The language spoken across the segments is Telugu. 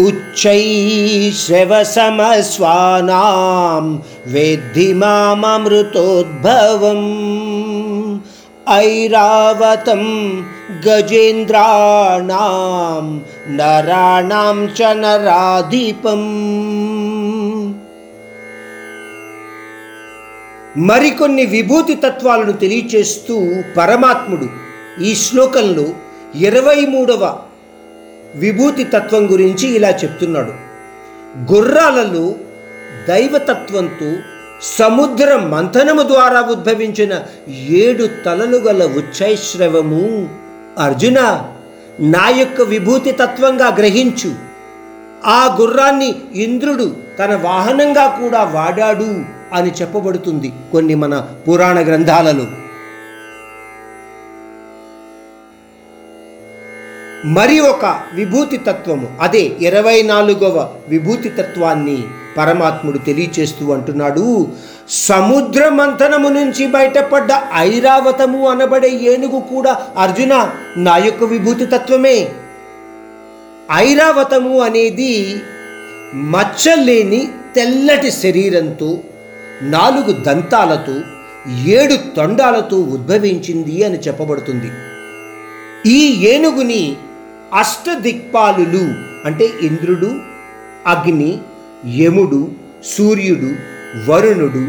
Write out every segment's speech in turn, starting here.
उच्चैश्रवसमस्वानां वेद्धि माममृतोद्भवम् ऐरावतं गजेन्द्राणां नराणां च नराधिपम् మరికొన్ని విభూతి తత్వాలను తెలియచేస్తూ పరమాత్ముడు ఈ శ్లోకంలో ఇరవై మూడవ విభూతి తత్వం గురించి ఇలా చెప్తున్నాడు. గుర్రాలలో దైవతత్వంతో సముద్ర మంథనము ద్వారా ఉద్భవించిన ఏడు తలలు గల ఉచ్చైశ్రవము అర్జున నా యొక్క విభూతి తత్వంగా గ్రహించు. ఆ గుర్రాన్ని ఇంద్రుడు తన వాహనంగా కూడా వాడాడు అని చెప్పబడుతుంది కొన్ని మన పురాణ గ్రంథాలలో. మరి ఒక విభూతి తత్వము. అదే ఇరవై నాలుగవ విభూతి తత్వాన్ని పరమాత్ముడు తెలియచేస్తూ అంటున్నాడు. సముద్ర మంథనము నుంచి బయటపడ్డ ఐరావతము అనబడే ఏనుగు కూడా అర్జున నా యొక్క విభూతి తత్వమే. ఐరావతము అనేది మచ్చలేని తెల్లటి శరీరంతో నాలుగు దంతాలతో ఏడు తొండాలతో ఉద్భవించింది అని చెప్పబడుతుంది. ఈ ఏనుగుని అష్టదిక్పాలులు అంటే ఇంద్రుడు అగ్ని యముడు సూర్యుడు వరుణుడు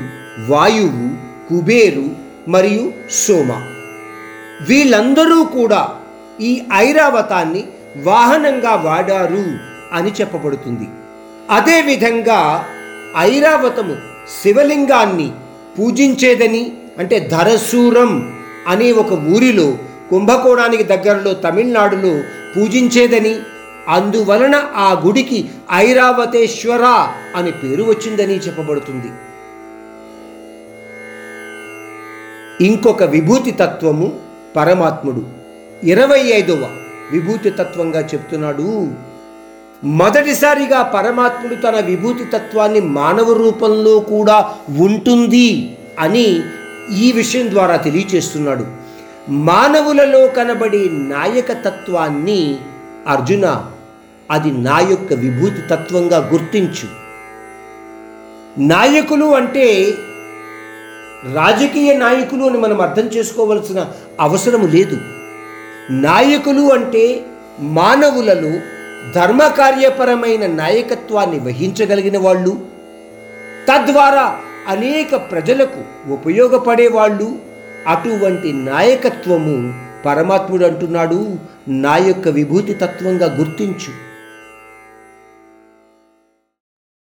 వాయువు కుబేరు మరియు సోమ. వీళ్ళందరూ కూడా ఈ ఐరావతాన్ని వాహనంగా వాడారు అని చెప్పబడుతుంది. అదేవిధంగా ఐరావతము శివలింగాన్ని పూజించేదని అంటే ధరసూరం అనే ఒక ఊరిలో కుంభకోణానికి దగ్గరలో తమిళనాడులో పూజించేదని అందువలన ఆ గుడికి ఐరావతేశ్వర అని పేరు వచ్చిందని చెప్పబడుతుంది. ఇంకొక విభూతి తత్వము పరమాత్ముడు. ఇరవై ఐదవ విభూతి తత్వంగా చెప్తున్నాడు. మొదటిసారిగా పరమాత్ముడు తన విభూతి తత్వాన్ని మానవ రూపంలో కూడా ఉంటుంది అని ఈ విషయం ద్వారా తెలియచేస్తున్నాడు. మానవులలో కనబడే నాయకతత్వాన్ని అర్జున అది నా యొక్క విభూతి తత్వంగా గుర్తించు. నాయకులు అంటే రాజకీయ నాయకులు అని మనం అర్థం చేసుకోవలసిన అవసరం లేదు. నాయకులు అంటే మానవులలో ధర్మకార్యపరమైన నాయకత్వాన్ని వహించగలిగిన వాళ్ళు తద్వారా అనేక ప్రజలకు ఉపయోగపడేవాళ్ళు అటువంటి నాయకత్వము పరమాత్ముడు అంటున్నాడు నా యొక్క విభూతి తత్వంగా గుర్తించు.